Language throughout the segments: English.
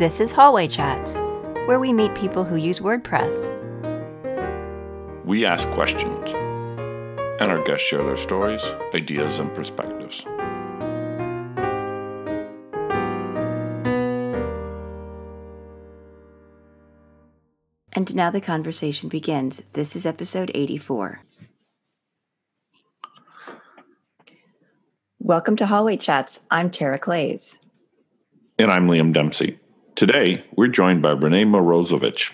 This is Hallway Chats, where we meet people who use WordPress. We ask questions, and our guests share their stories, ideas, and perspectives. And now the conversation begins. This is episode 84. Welcome to Hallway Chats. I'm Tara Claeys. And I'm Liam Dempsey. Today, we're joined by Renee Morozovich.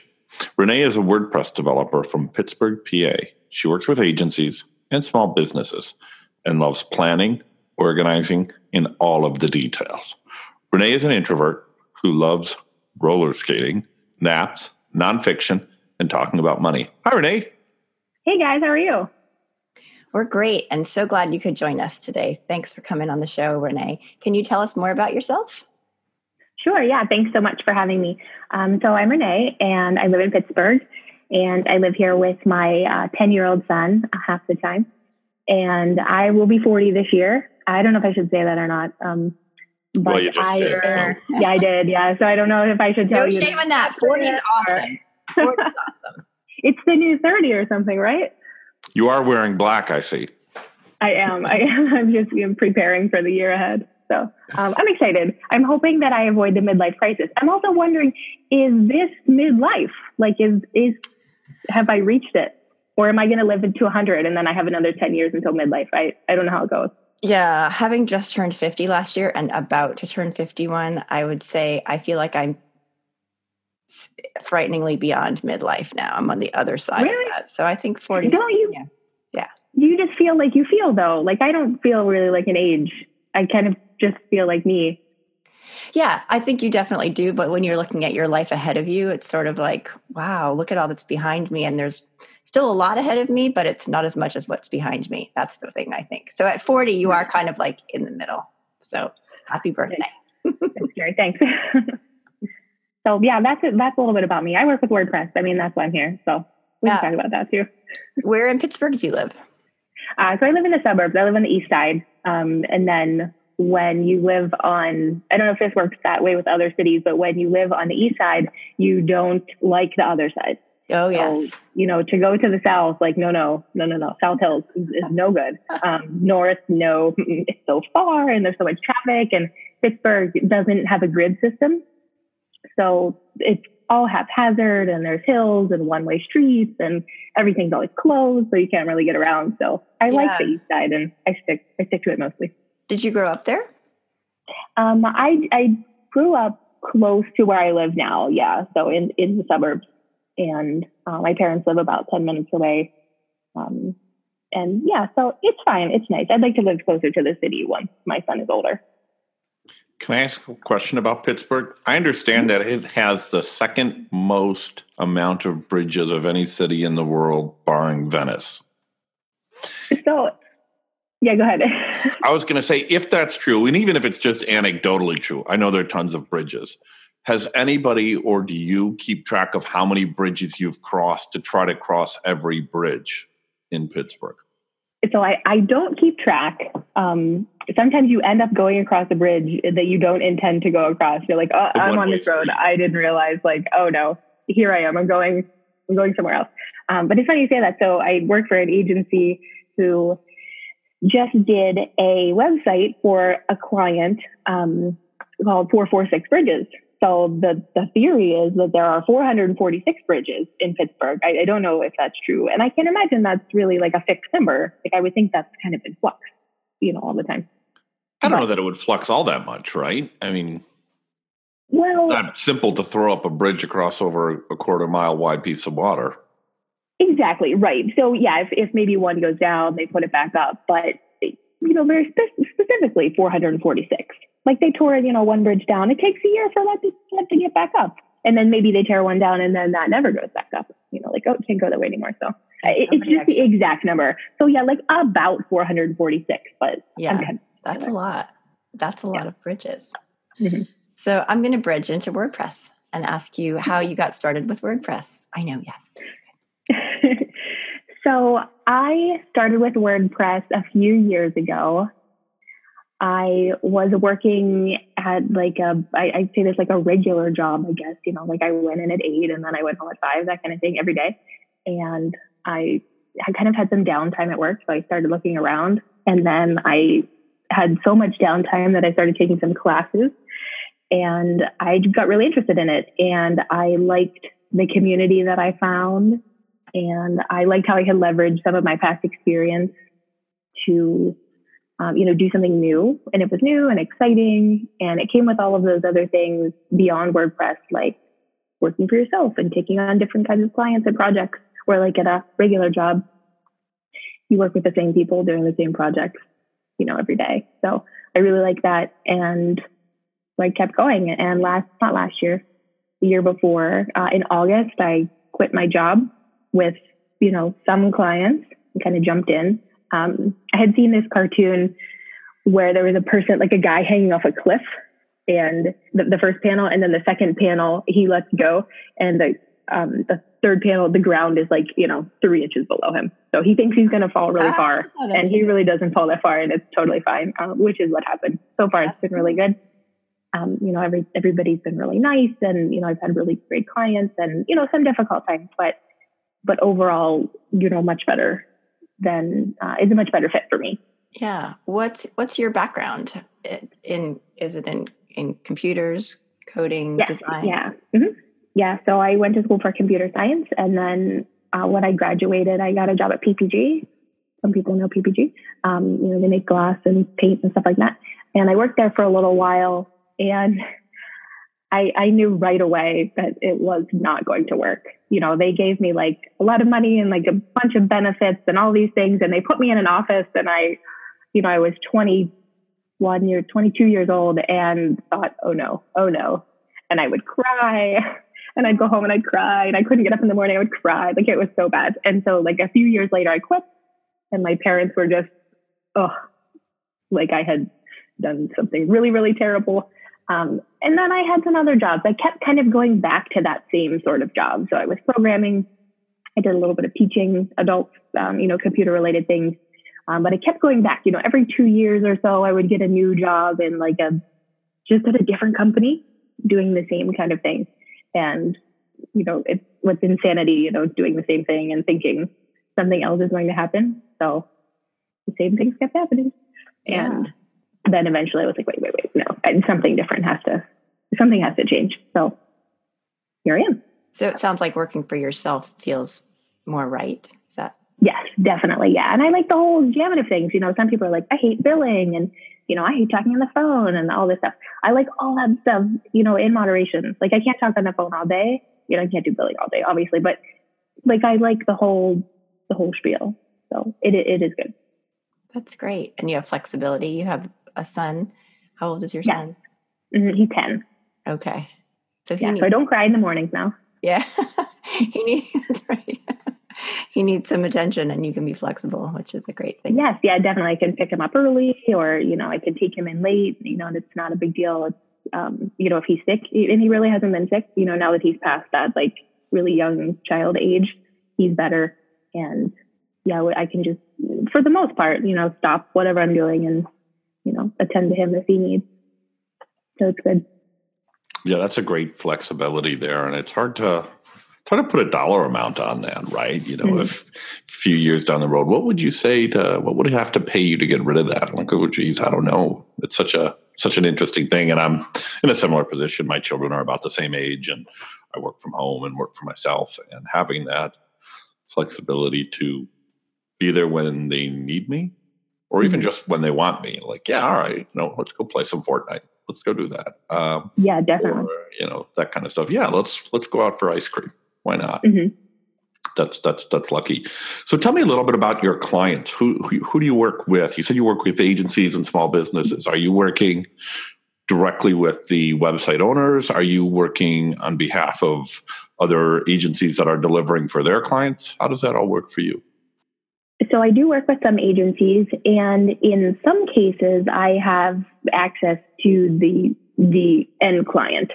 Renee is a WordPress developer from Pittsburgh, PA. She works with agencies and small businesses and loves planning, organizing, and all of the details. Renee is an introvert who loves roller skating, naps, nonfiction, and talking about money. Hi, Renee. Hey, guys. How are you? We're great and so glad you could join us today. Thanks for coming on the show, Renee. Can you tell us more about yourself? Sure. Yeah. Thanks so much for having me. Um, so I'm Renee, and I live in Pittsburgh, and I live here with my 10 uh, year old son uh, half the time. And I will be 40 this year. I don't know if I should say that or not. Um, but well, you just I, did. Uh, yeah, I did. Yeah. So I don't know if I should tell no you. No shame in that. 40 is awesome. 40 is awesome. it's the new 30 or something, right? You are wearing black, I see. I am. I am. I'm just I'm preparing for the year ahead. So um, I'm excited. I'm hoping that I avoid the midlife crisis. I'm also wondering, is this midlife? Like, is is have I reached it, or am I going to live into 100 and then I have another 10 years until midlife? I I don't know how it goes. Yeah, having just turned 50 last year and about to turn 51, I would say I feel like I'm frighteningly beyond midlife now. I'm on the other side really? of that. So I think 40. Don't you? Yeah. yeah. You just feel like you feel though. Like I don't feel really like an age. I kind of just feel like me. Yeah, I think you definitely do. But when you're looking at your life ahead of you, it's sort of like, wow, look at all that's behind me. And there's still a lot ahead of me, but it's not as much as what's behind me. That's the thing I think. So at 40, you are kind of like in the middle. So happy birthday. Thanks, Jerry. Thanks. so yeah, that's it. That's a little bit about me. I work with WordPress. I mean, that's why I'm here. So we yeah. can talk about that too. Where in Pittsburgh do you live? Uh, so I live in the suburbs. I live on the east side. Um, and then when you live on, I don't know if this works that way with other cities, but when you live on the east side, you don't like the other side. Oh yeah. So, you know, to go to the south, like no, no, no, no, no. South Hills is, is no good. Um, north, no, it's so far, and there's so much traffic, and Pittsburgh doesn't have a grid system, so it's all haphazard, and there's hills and one-way streets, and everything's always closed, so you can't really get around. So I yeah. like the east side, and I stick I stick to it mostly. Did you grow up there? Um, I I grew up close to where I live now. Yeah, so in in the suburbs, and uh, my parents live about ten minutes away. Um, and yeah, so it's fine. It's nice. I'd like to live closer to the city once my son is older. Can I ask a question about Pittsburgh? I understand that it has the second most amount of bridges of any city in the world, barring Venice. So yeah, go ahead. I was going to say, if that's true, and even if it's just anecdotally true, I know there are tons of bridges. Has anybody or do you keep track of how many bridges you've crossed to try to cross every bridge in Pittsburgh? So I, I don't keep track. Um, sometimes you end up going across a bridge that you don't intend to go across. You're like, oh, I'm on this road. I didn't realize, like, oh no, here I am. I'm going, I'm going somewhere else. Um, but it's funny you say that. So I work for an agency who just did a website for a client um, called 446 Bridges. So the, the theory is that there are 446 bridges in Pittsburgh. I, I, don't know if that's true. And I can't imagine that's really like a fixed number. Like I would think that's kind of in flux, you know, all the time. I don't but, know that it would flux all that much, right? I mean, well, it's not simple to throw up a bridge across over a quarter mile wide piece of water. Exactly right. So yeah, if, if maybe one goes down, they put it back up. But you know, very spe- specifically 446. Like they tore you know one bridge down. It takes a year for that to, that to get back up, and then maybe they tear one down, and then that never goes back up. You know, like oh, it can't go that way anymore. So it, it's just the exact number. So yeah, like about 446. But yeah, kind of that's a lot. That's a lot yeah. of bridges. Mm-hmm. So I'm going to bridge into WordPress and ask you how you got started with WordPress. I know, yes. So I started with WordPress a few years ago. I was working at like a I, I'd say this like a regular job, I guess. You know, like I went in at eight and then I went home at five, that kind of thing every day. And I I kind of had some downtime at work, so I started looking around. And then I had so much downtime that I started taking some classes and I got really interested in it. And I liked the community that I found. And I liked how I could leverage some of my past experience to, um, you know, do something new. And it was new and exciting. And it came with all of those other things beyond WordPress, like working for yourself and taking on different kinds of clients and projects, where like at a regular job, you work with the same people doing the same projects, you know, every day. So I really like that. And so I kept going. And last, not last year, the year before, uh, in August, I quit my job with, you know, some clients and kind of jumped in. Um, I had seen this cartoon where there was a person, like a guy hanging off a cliff and the, the first panel and then the second panel, he lets go and the, um, the third panel, the ground is like, you know, three inches below him. So he thinks he's going to fall really ah, far and he really doesn't fall that far and it's totally fine, uh, which is what happened. So far, it's been really good um, you know, every everybody's been really nice, and you know, I've had really great clients, and you know, some difficult times, but but overall, you know, much better than uh, is a much better fit for me. Yeah. What's what's your background in? Is it in in computers, coding, yes, design? Yeah. Mm-hmm. Yeah. So I went to school for computer science, and then uh, when I graduated, I got a job at PPG. Some people know PPG. Um, you know, they make glass and paint and stuff like that. And I worked there for a little while and I, I knew right away that it was not going to work. You know, they gave me like a lot of money and like a bunch of benefits and all these things. And they put me in an office and I, you know, I was 21 years, 22 years old and thought, oh no, oh no. And I would cry and I'd go home and I'd cry and I couldn't get up in the morning. I would cry. Like it was so bad. And so like a few years later, I quit and my parents were just, oh, like I had done something really, really terrible um, and then I had some other jobs. I kept kind of going back to that same sort of job. So I was programming. I did a little bit of teaching adults, um, you know, computer related things. Um, but I kept going back, you know, every two years or so, I would get a new job in like a, just at a different company doing the same kind of thing. And, you know, it's what's insanity, you know, doing the same thing and thinking something else is going to happen. So the same things kept happening. Yeah. And then eventually I was like, wait, wait, wait, no, and something different has to, something has to change. So here I am. So it sounds like working for yourself feels more right. Is that? Yes, definitely. Yeah. And I like the whole gamut of things. You know, some people are like, I hate billing and, you know, I hate talking on the phone and all this stuff. I like all that stuff, you know, in moderation. Like I can't talk on the phone all day. You know, I can't do billing all day, obviously, but like I like the whole, the whole spiel. So it, it is good. That's great. And you have flexibility. You have a son. How old is your yeah. son? Mm-hmm. He's 10. Okay. So he yeah, needs, so I don't cry in the mornings now. Yeah. he needs right. he needs some attention and you can be flexible, which is a great thing. Yes, yeah, definitely. I can pick him up early or, you know, I can take him in late, you know, and it's not a big deal. It's um, you know, if he's sick and he really hasn't been sick, you know, now that he's past that like really young child age, he's better. And yeah, I can just, for the most part, you know, stop whatever I'm doing and you know, attend to him if he needs. So it's good. Yeah, that's a great flexibility there. And it's hard to it's hard to put a dollar amount on that, right? You know, mm-hmm. if a few years down the road, what would you say to what would it have to pay you to get rid of that? Like, oh geez, I don't know. It's such a such an interesting thing. And I'm in a similar position. My children are about the same age and I work from home and work for myself and having that flexibility to be there when they need me or even mm-hmm. just when they want me. Like, yeah, all right, you know, let's go play some Fortnite. Let's go do that. Um, yeah, definitely. Or, you know, that kind of stuff. Yeah, let's let's go out for ice cream. Why not? Mm-hmm. That's that's that's lucky. So tell me a little bit about your clients. Who, who who do you work with? You said you work with agencies and small businesses. Are you working directly with the website owners? Are you working on behalf of other agencies that are delivering for their clients? How does that all work for you? So I do work with some agencies, and in some cases, I have access to the the end client.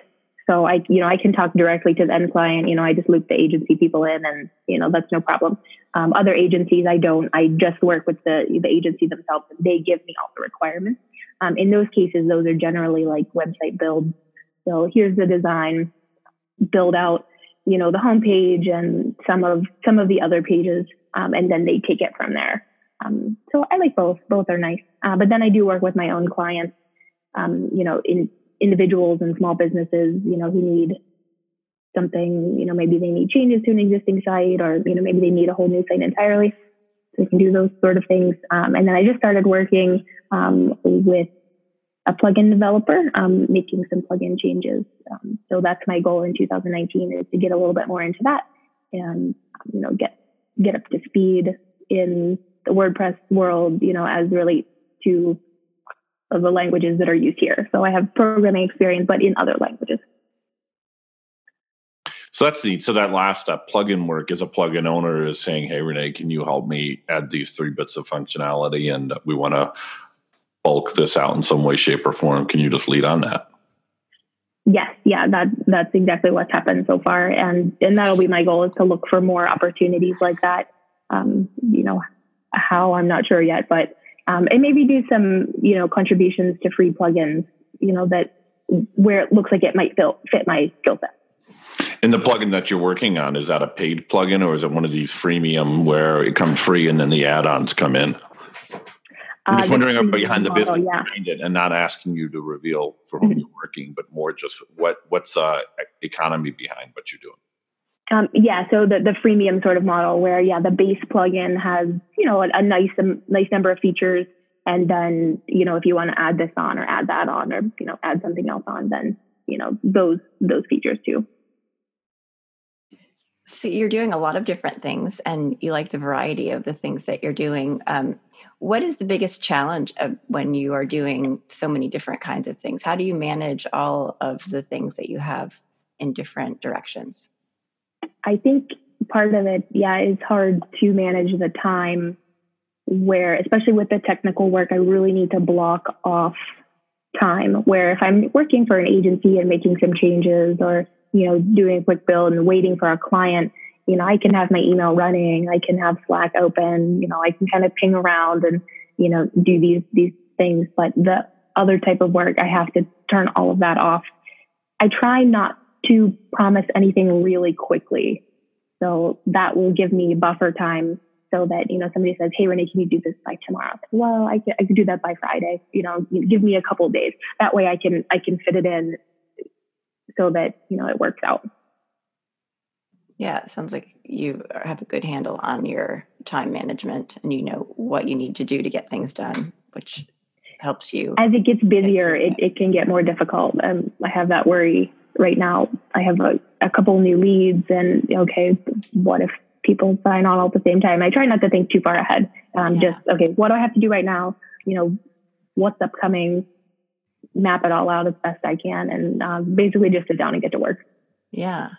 So I, you know, I can talk directly to the end client. You know, I just loop the agency people in, and you know, that's no problem. Um, other agencies, I don't. I just work with the the agency themselves, and they give me all the requirements. Um, in those cases, those are generally like website builds. So here's the design, build out, you know, the homepage and some of some of the other pages, um, and then they take it from there. Um, so I like both. Both are nice. Uh, but then I do work with my own clients, um, you know, in individuals and small businesses, you know, who need something, you know, maybe they need changes to an existing site or, you know, maybe they need a whole new site entirely. So we can do those sort of things. Um, and then I just started working um, with a plugin developer, um, making some plugin changes. Um, so that's my goal in 2019 is to get a little bit more into that and, you know, get, get up to speed in the WordPress world, you know, as relates to the languages that are used here. So I have programming experience, but in other languages. So that's neat. So that last step, plugin work, is a plugin owner is saying, "Hey, Renee, can you help me add these three bits of functionality, and we want to bulk this out in some way, shape, or form." Can you just lead on that? Yes, yeah, that that's exactly what's happened so far, and and that'll be my goal is to look for more opportunities like that. Um, you know, how I'm not sure yet, but um, and maybe do some you know contributions to free plugins. You know that where it looks like it might fit fit my skill set. And the plugin that you're working on, is that a paid plugin or is it one of these freemium where it comes free and then the add ons come in? I'm just uh, wondering behind the business yeah. behind it and not asking you to reveal for whom you're working, but more just what what's uh economy behind what you're doing. Um, yeah, so the the freemium sort of model where yeah, the base plugin has you know a, a nice um, nice number of features, and then you know if you want to add this on or add that on or you know add something else on, then you know those those features too. So you're doing a lot of different things, and you like the variety of the things that you're doing. Um, what is the biggest challenge of when you are doing so many different kinds of things? How do you manage all of the things that you have in different directions? I think part of it, yeah, is hard to manage the time where, especially with the technical work, I really need to block off time. Where if I'm working for an agency and making some changes or you know, doing a quick build and waiting for a client, you know, I can have my email running, I can have Slack open, you know, I can kind of ping around and, you know, do these these things. But the other type of work, I have to turn all of that off. I try not to promise anything really quickly. So that will give me buffer time so that, you know, somebody says, Hey, Renee, can you do this by tomorrow? well, I can, I do that by Friday. You know, give me a couple days. That way I can, I can fit it in so that you know it works out yeah it sounds like you have a good handle on your time management and you know what you need to do to get things done which helps you as it gets busier it, it can get more difficult. Um, i have that worry right now. I have a, a couple new leads and okay what if people sign on all at the same time? I try not to think too far ahead. Um, yeah. just okay what do i have to do right now? You know what's upcoming? Map it all out as best I can and uh, basically just sit down and get to work. Yeah,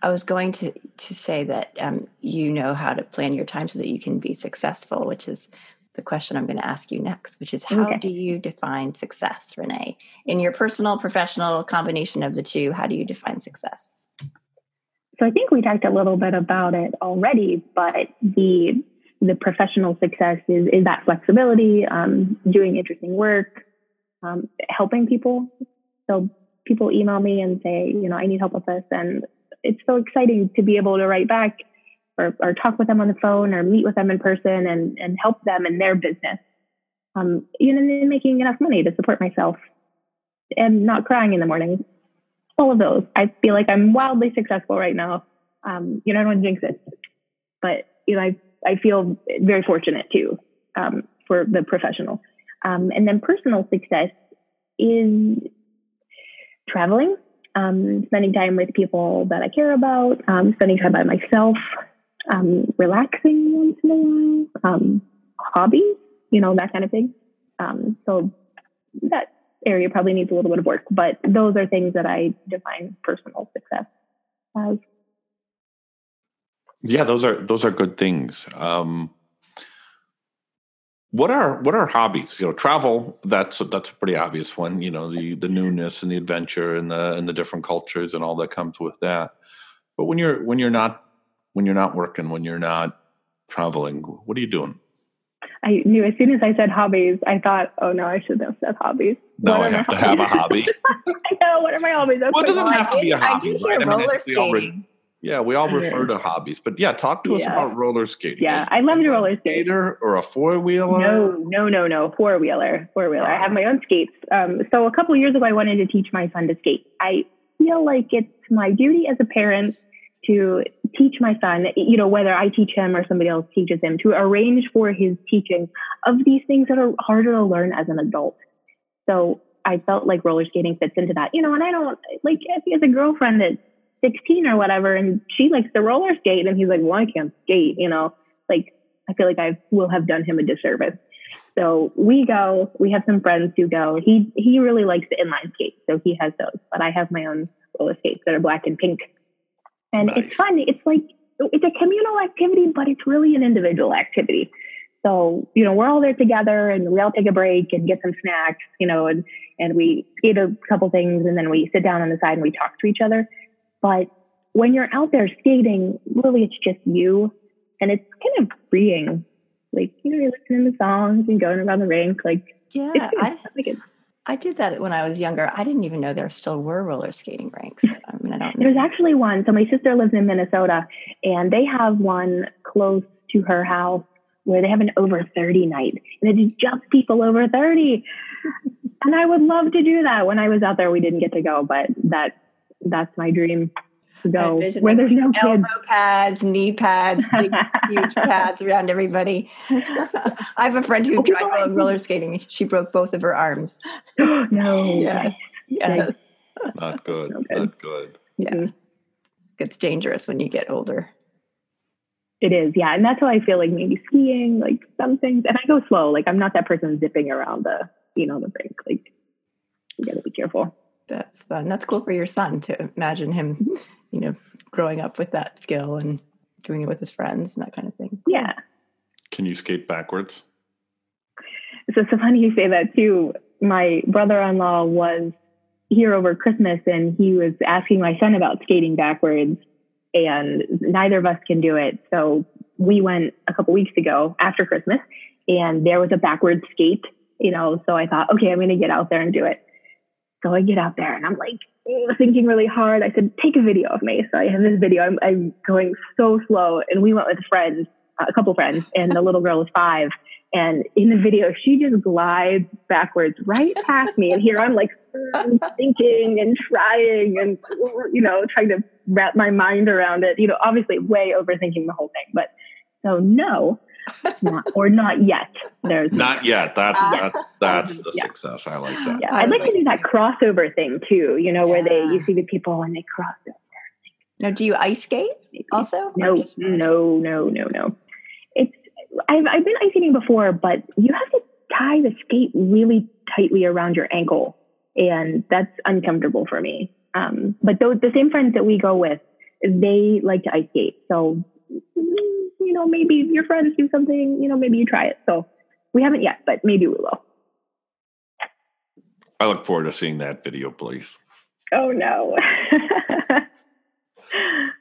I was going to to say that um, you know how to plan your time so that you can be successful, which is the question I'm going to ask you next, which is how okay. do you define success, Renee? In your personal, professional combination of the two, how do you define success? So I think we talked a little bit about it already, but the the professional success is is that flexibility, um, doing interesting work, um, helping people. So people email me and say, you know, I need help with this. And it's so exciting to be able to write back or, or talk with them on the phone or meet with them in person and, and help them in their business. Um, you know, making enough money to support myself and not crying in the morning. All of those. I feel like I'm wildly successful right now. Um, you know, I don't jinx it, but you know, I, I feel very fortunate too, um, for the professional. Um, and then personal success is traveling, um, spending time with people that I care about, um, spending time by myself, um, relaxing once in a while, um, hobbies, you know, that kind of thing. Um, so that area probably needs a little bit of work, but those are things that I define personal success as. Yeah, those are those are good things. Um, what are what are hobbies? You know, travel. That's a, that's a pretty obvious one. You know, the the newness and the adventure and the and the different cultures and all that comes with that. But when you're when you're not when you're not working, when you're not traveling, what are you doing? I knew as soon as I said hobbies, I thought, oh no, I shouldn't have said hobbies. No, I have to have a hobby. I know. What are my hobbies? That's well, it doesn't have to be a hobby. I do right? roller I mean, skating. Yeah, we all refer to hobbies, but yeah, talk to us yeah. about roller skating. Yeah, I love roller skate. Or a four wheeler? No, no, no, no, four wheeler, four wheeler. I have my own skates. Um, so a couple years ago, I wanted to teach my son to skate. I feel like it's my duty as a parent to teach my son, you know, whether I teach him or somebody else teaches him, to arrange for his teaching of these things that are harder to learn as an adult. So I felt like roller skating fits into that, you know, and I don't like has a girlfriend that's 16 or whatever and she likes to roller skate and he's like, well, I can't skate, you know, like I feel like I will have done him a disservice. So we go, we have some friends who go. He he really likes the inline skate, so he has those. But I have my own roller skates that are black and pink. And nice. it's fun. It's like it's a communal activity, but it's really an individual activity. So, you know, we're all there together and we all take a break and get some snacks, you know, and, and we eat a couple things and then we sit down on the side and we talk to each other. But when you're out there skating, really it's just you and it's kind of freeing. Like, you know, you're listening to songs and going around the rink. Like, yeah, I, like. I did that when I was younger. I didn't even know there still were roller skating rinks. I mean, I don't There's actually one. So my sister lives in Minnesota and they have one close to her house where they have an over 30 night and it's just people over 30. and I would love to do that. When I was out there, we didn't get to go, but that that's my dream to go where there's no elbow kids. pads, knee pads, big, huge pads around everybody. I have a friend who oh, tried going roller skating. She broke both of her arms. no. Yeah. yeah. Not good. Not good. Yeah. Mm-hmm. It's dangerous when you get older. It is, yeah. And that's why I feel like maybe skiing, like some things, and I go slow. Like I'm not that person zipping around the, you know, the rink. Like you gotta be careful. That's fun. That's cool for your son to imagine him, you know, growing up with that skill and doing it with his friends and that kind of thing. Yeah. Can you skate backwards? So it's so funny you say that too. My brother-in-law was here over Christmas and he was asking my son about skating backwards and neither of us can do it. So we went a couple weeks ago after Christmas and there was a backwards skate, you know, so I thought, okay, I'm going to get out there and do it. So I get out there and I'm like thinking really hard. I said, take a video of me. So I have this video. I'm, I'm going so slow and we went with friends, uh, a couple friends and the little girl is five. And in the video, she just glides backwards right past me. And here I'm like thinking and trying and, you know, trying to wrap my mind around it. You know, obviously way overthinking the whole thing. But so no, not, or not yet. There's not yet. That's that's that's the yeah. success. I like that. Yeah, I'd like to do that crossover thing too. You know, where they you see the people and they cross over. Now, do you ice skate also? No, no, no, no, no. It's I've I've been ice skating before, but you have to tie the skate really tightly around your ankle, and that's uncomfortable for me. Um, but those, the same friends that we go with, they like to ice skate. So, you know, maybe your friends do something, you know, maybe you try it. So we haven't yet, but maybe we will. I look forward to seeing that video, please. Oh, no.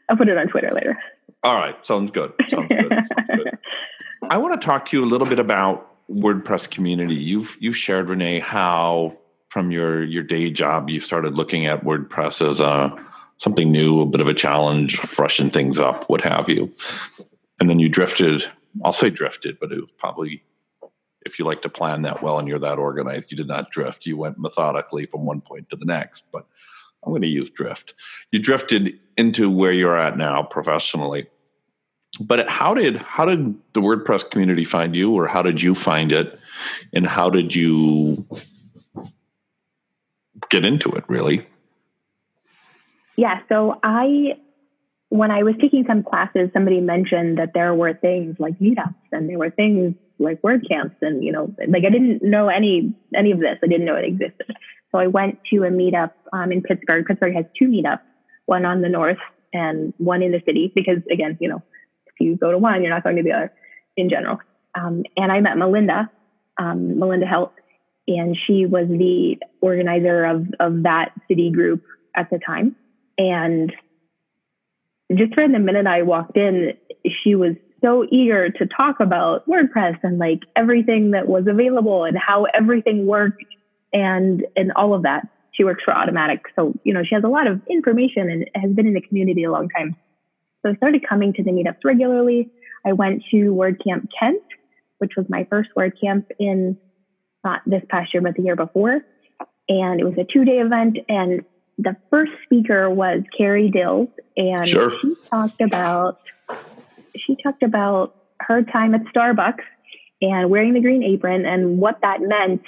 I'll put it on Twitter later. All right. Sounds good. Sounds good. Sounds good. I want to talk to you a little bit about WordPress community. You've you've shared, Renee, how from your your day job you started looking at WordPress as a something new, a bit of a challenge, freshen things up, what have you. And then you drifted, I'll say drifted, but it was probably if you like to plan that well and you're that organized, you did not drift. You went methodically from one point to the next. But I'm going to use drift. You drifted into where you're at now professionally. But how did how did the WordPress community find you, or how did you find it, and how did you get into it really? Yeah, so I when I was taking some classes, somebody mentioned that there were things like meetups and there were things like WordCamps and you know, like I didn't know any any of this. I didn't know it existed. So I went to a meetup um, in Pittsburgh. Pittsburgh has two meetups, one on the north and one in the city, because again, you know, if you go to one, you're not going to the other in general. Um, and I met Melinda, um, Melinda Helt, and she was the organizer of of that city group at the time. And just from the minute I walked in, she was so eager to talk about WordPress and like everything that was available and how everything worked and and all of that. She works for Automattic, so you know she has a lot of information and has been in the community a long time. So I started coming to the meetups regularly. I went to WordCamp Kent, which was my first WordCamp in not this past year, but the year before. And it was a two day event. And the first speaker was Carrie Dills. And sure. she talked about, she talked about her time at Starbucks and wearing the green apron and what that meant.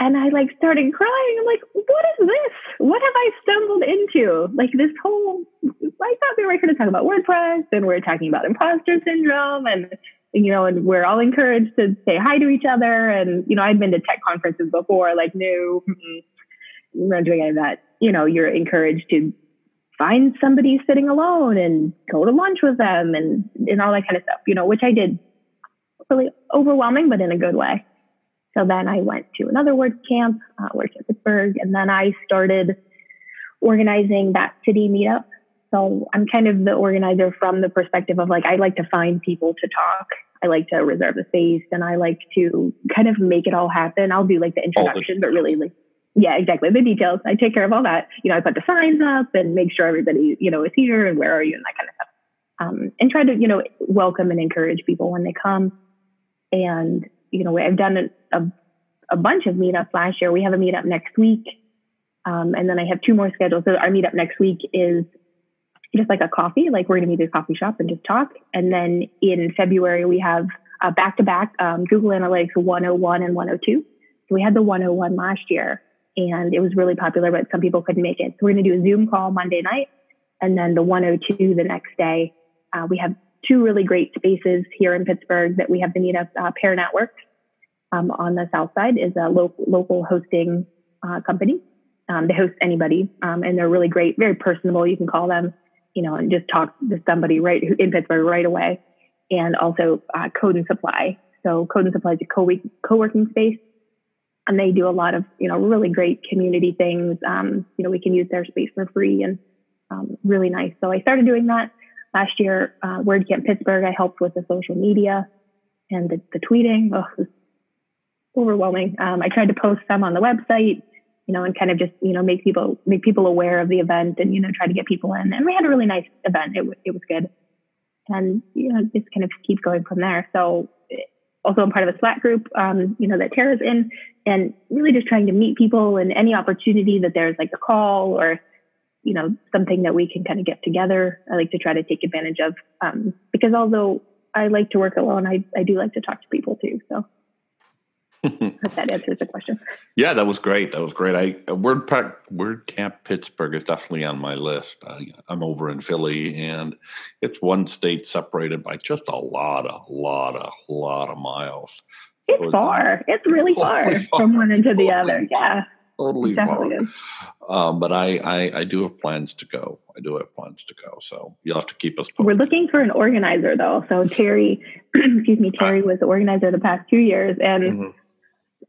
And I like started crying. I'm like, what is this? What have I stumbled into? Like this whole, I thought we were going to talk about WordPress and we are talking about imposter syndrome and you know, and we're all encouraged to say hi to each other. And, you know, I'd been to tech conferences before, like, no, we're not doing any of that. You know, you're encouraged to find somebody sitting alone and go to lunch with them and, and all that kind of stuff, you know, which I did really overwhelming, but in a good way. So then I went to another work camp, uh, at Pittsburgh, and then I started organizing that city meetup so I'm kind of the organizer from the perspective of like, I like to find people to talk. I like to reserve the space and I like to kind of make it all happen. I'll do like the introduction, but really like, yeah, exactly. The details. I take care of all that. You know, I put the signs up and make sure everybody, you know, is here and where are you and that kind of stuff. Um, and try to, you know, welcome and encourage people when they come. And, you know, I've done a, a, a bunch of meetups last year. We have a meetup next week. Um, and then I have two more scheduled. So our meetup next week is just like a coffee, like we're going to meet at a coffee shop and just talk. And then in February, we have back to back Google Analytics 101 and 102. So we had the 101 last year and it was really popular, but some people couldn't make it. So we're going to do a Zoom call Monday night and then the 102 the next day. Uh, we have two really great spaces here in Pittsburgh that we have the meetup. Uh, Pair Networks um, on the south side is a lo- local hosting uh, company. Um, they host anybody, um, and they're really great, very personable. You can call them you know, and just talk to somebody right in Pittsburgh right away. And also uh, Code and Supply. So Code and Supply is a co co-working space, and they do a lot of you know really great community things. Um, you know, we can use their space for free and um, really nice. So I started doing that last year. Uh, WordCamp Pittsburgh, I helped with the social media and the, the tweeting. Oh, it was overwhelming. Um, I tried to post some on the website you know, and kind of just, you know, make people, make people aware of the event and, you know, try to get people in. And we had a really nice event. It, it was good. And, you know, just kind of keep going from there. So also I'm part of a Slack group, um, you know, that Tara's in and really just trying to meet people and any opportunity that there's like a call or, you know, something that we can kind of get together. I like to try to take advantage of, um, because although I like to work alone, I, I do like to talk to people too. So if that answers the question. Yeah, that was great. That was great. I Word WordCamp Pittsburgh is definitely on my list. I, I'm over in Philly, and it's one state separated by just a lot, a lot, a lot of miles. So it's, it's far. It's really far, far, from one end to the other. Yeah. Totally far. Um, but I, I, I do have plans to go. I do have plans to go. So you'll have to keep us posted. We're looking for an organizer though. So Terry, excuse me, Terry was the organizer the past two years, and mm-hmm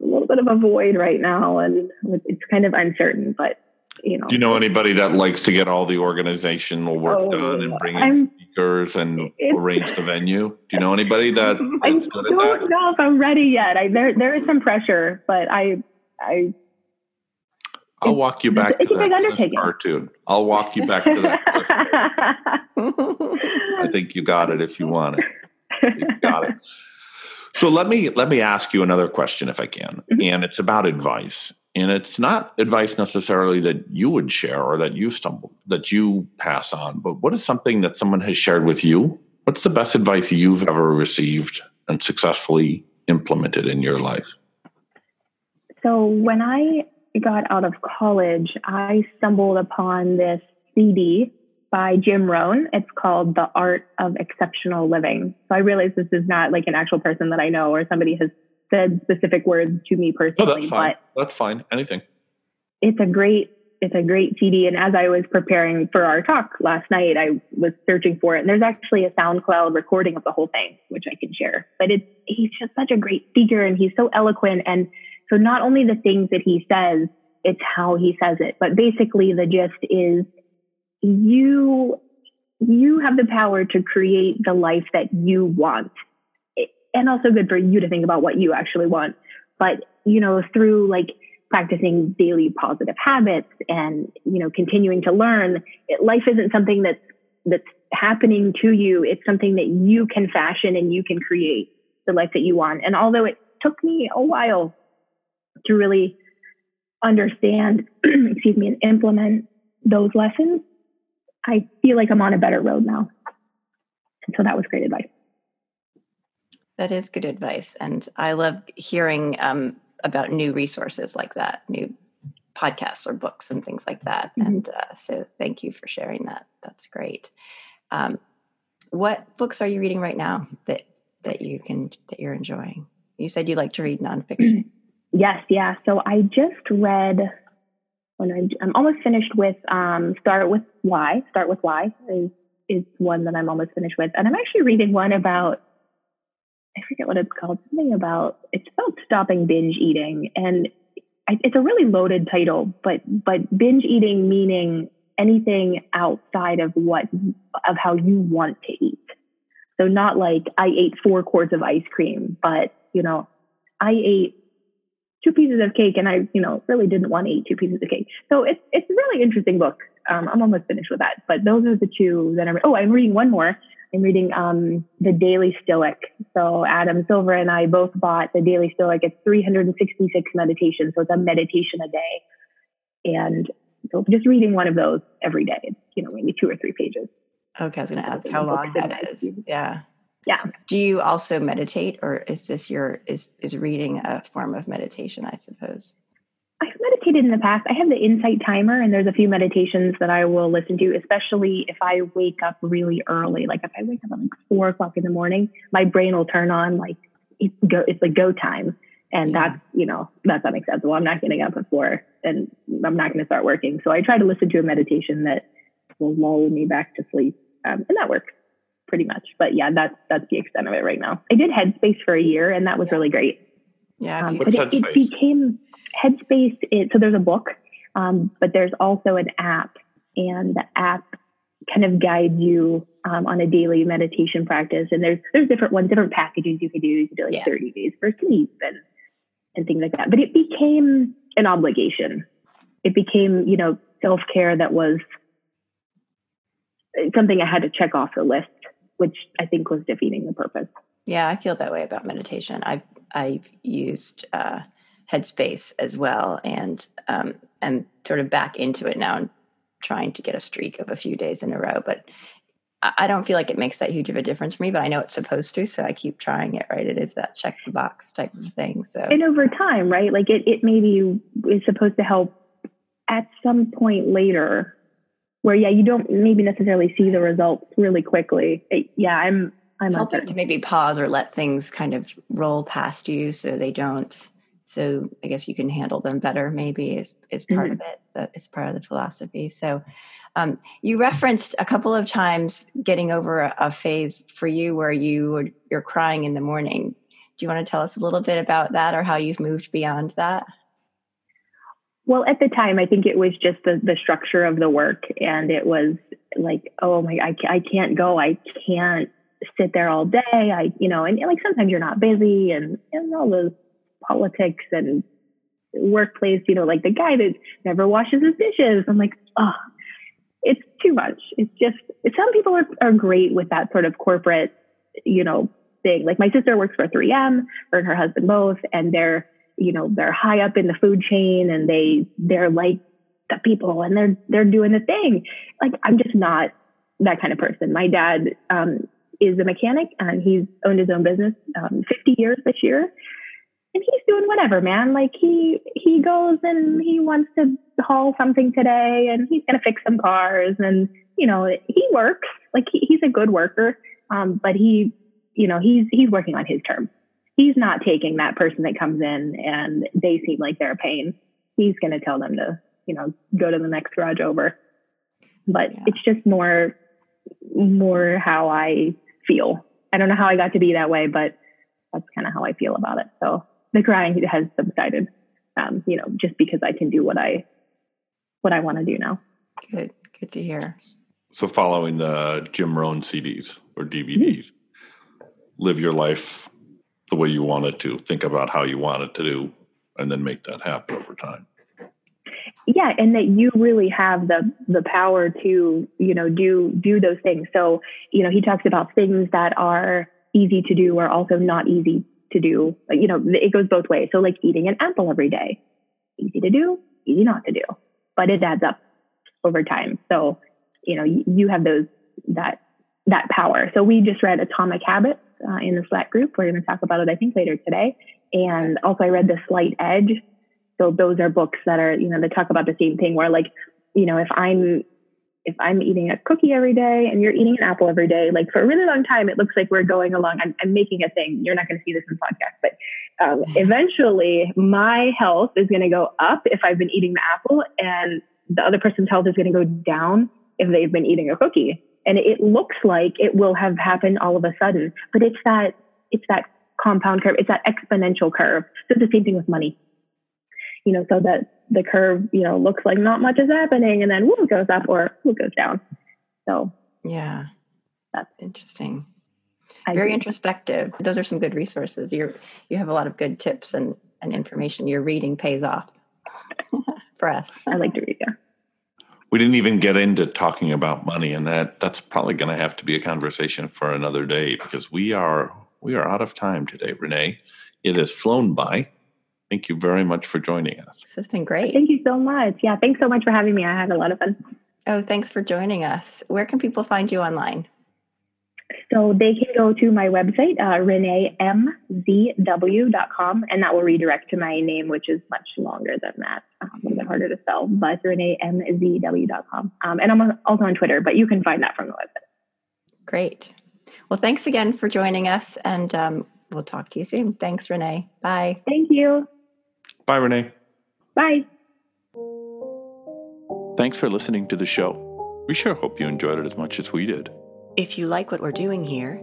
a little bit of a void right now, and it's kind of uncertain. But you know, do you know anybody that likes to get all the organizational work oh, done and bring in I'm, speakers and arrange the venue? Do you know anybody that? I don't know if I'm ready yet. I, there there is some pressure, but I I. I'll walk you back to that cartoon. I'll walk you back to that. I think you got it if you want it. You got it. So let me let me ask you another question if I can. Mm-hmm. And it's about advice. And it's not advice necessarily that you would share or that you stumble that you pass on, but what is something that someone has shared with you? What's the best advice you've ever received and successfully implemented in your life? So when I got out of college, I stumbled upon this CD by Jim Rohn. It's called The Art of Exceptional Living. So I realize this is not like an actual person that I know or somebody has said specific words to me personally. Oh, that's fine. But that's fine. Anything. It's a great it's a great CD. And as I was preparing for our talk last night, I was searching for it. And there's actually a SoundCloud recording of the whole thing, which I can share. But it's he's just such a great speaker and he's so eloquent. And so not only the things that he says, it's how he says it. But basically the gist is you you have the power to create the life that you want. And also good for you to think about what you actually want. But, you know, through like practicing daily positive habits and, you know, continuing to learn, it, life isn't something that's, that's happening to you. It's something that you can fashion and you can create the life that you want. And although it took me a while to really understand, excuse me, and implement those lessons, I feel like I'm on a better road now. And so that was great advice. That is good advice. And I love hearing um, about new resources like that, new podcasts or books and things like that. Mm-hmm. And uh, so thank you for sharing that. That's great. Um, what books are you reading right now that, that you can, that you're enjoying? You said you like to read nonfiction. Yes, yeah. So I just read when I'm, I'm almost finished with um, Start with Why. Start with Why is is one that I'm almost finished with, and I'm actually reading one about I forget what it's called. Something about it's about stopping binge eating, and it's a really loaded title. But but binge eating meaning anything outside of what of how you want to eat. So not like I ate four quarts of ice cream, but you know I ate two pieces of cake and I, you know, really didn't want to eat two pieces of cake. So it's, it's a really interesting book. Um, I'm almost finished with that, but those are the two that I'm, oh, I'm reading one more. I'm reading, um, The Daily Stoic. So Adam Silver and I both bought The Daily Stoic. It's 366 meditations. So it's a meditation a day. And so just reading one of those every day, it's, you know, maybe two or three pages. Okay. I was going to ask how long that is. Yeah yeah. Do you also meditate or is this your is is reading a form of meditation i suppose? I've meditated in the past. I have the insight timer and there's a few meditations that i will listen to especially if i wake up really early like if i wake up at like four o'clock in the morning my brain will turn on like it's go it's like go time. And yeah. that's you know that's unacceptable i'm not getting up at four and i'm not going to start working. So i try to listen to a meditation that will lull me back to sleep. Um, and that works pretty much. But yeah, that's that's the extent of it right now. I did Headspace for a year, and that was really great. Yeah, um, but it, it, became Headspace. It, so there's a book, um, but there's also an app, and the app kind of guides you um, on a daily meditation practice. And there's there's different ones, different packages you could do. You could do like yeah. 30 days for sleep and and things like that. But it became an obligation. It became you know self care that was something I had to check off the list which I think was defeating the purpose. Yeah, I feel that way about meditation. I've I've used uh, Headspace as well, and um, I'm sort of back into it now and trying to get a streak of a few days in a row. But I don't feel like it makes that huge of a difference for me, but I know it's supposed to, so I keep trying it. Right? It is that check the box type of thing. So and over time, right? Like it, it maybe is supposed to help at some point later where yeah you don't maybe necessarily see the results really quickly. It, yeah i'm i'm helping to maybe pause or let things kind of roll past you so they don't so i guess you can handle them better maybe is is part mm-hmm. of it that is part of the philosophy. So um, you referenced a couple of times getting over a, a phase for you where you would, you're crying in the morning. Do you want to tell us a little bit about that or how you've moved beyond that well, at the time, I think it was just the, the structure of the work. And it was like, oh my, I, I can't go. I can't sit there all day. I, you know, and, like sometimes you're not busy and, and all those politics and workplace, you know, like the guy that never washes his dishes. I'm like, oh, it's too much. It's just, some people are, are great with that sort of corporate, you know, thing. Like my sister works for 3M, her and her husband both, and they're, you know they're high up in the food chain and they they're like the people and they're they're doing the thing. Like i'm just not that kind of person. My dad um, is a mechanic and he's owned his own business um, 50 years this year. And he's doing whatever man. Like he he goes and he wants to haul something today and he's going to fix some cars and you know he works. Like he, he's a good worker um, but he you know he's he's working on his terms he's not taking that person that comes in and they seem like they're a pain. He's going to tell them to, you know, go to the next garage over. But yeah. it's just more, more how I feel. I don't know how I got to be that way, but that's kind of how I feel about it. So the crying has subsided, um, you know, just because I can do what I, what I want to do now. Good. Good to hear. So, following the Jim Rohn CDs or DVDs, mm-hmm. live your life the way you want it to, think about how you want it to do, and then make that happen over time. Yeah, and that you really have the the power to, you know, do do those things. So, you know, he talks about things that are easy to do are also not easy to do. You know, it goes both ways. So like eating an apple every day, easy to do, easy not to do, but it adds up over time. So, you know, you have those, that, that power. So we just read Atomic Habits uh, in the Slack group. We're going to talk about it, I think, later today. And also I read The Slight Edge. So those are books that are, you know, they talk about the same thing where like, you know, if I'm if I'm eating a cookie every day and you're eating an apple every day, like for a really long time, it looks like we're going along. I'm, I'm making a thing. You're not going to see this in podcast, but um, eventually my health is going to go up if I've been eating the apple, and the other person's health is going to go down if they've been eating a cookie. And it looks like it will have happened all of a sudden, but it's that it's that compound curve. It's that exponential curve. So it's the same thing with money. You know, so that the curve, you know, looks like not much is happening and then whoop goes up or whoop goes down. So yeah, that's interesting. I Very introspective. Those are some good resources. You're you have a lot of good tips and, and information. Your reading pays off for us. I like to read, yeah. We didn't even get into talking about money, and that that's probably going to have to be a conversation for another day because we are we are out of time today, Renee. It has flown by. Thank you very much for joining us. This has been great. Thank you so much. Yeah, thanks so much for having me. I had a lot of fun. Oh, thanks for joining us. Where can people find you online? So they can go to my website, uh, reneemzw.com, and that will redirect to my name, which is much longer than that, um, a little bit harder to spell, but reneemzw.com. Um, and I'm also on Twitter, but you can find that from the website. Great. Well, thanks again for joining us, and um, we'll talk to you soon. Thanks, Renee. Bye. Thank you. Bye, Renee. Bye. Thanks for listening to the show. We sure hope you enjoyed it as much as we did. If you like what we're doing here,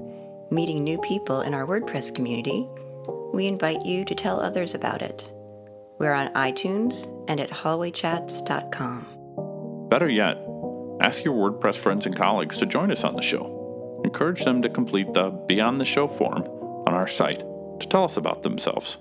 meeting new people in our WordPress community, we invite you to tell others about it. We're on iTunes and at hallwaychats.com. Better yet, ask your WordPress friends and colleagues to join us on the show. Encourage them to complete the Be on the Show form on our site to tell us about themselves.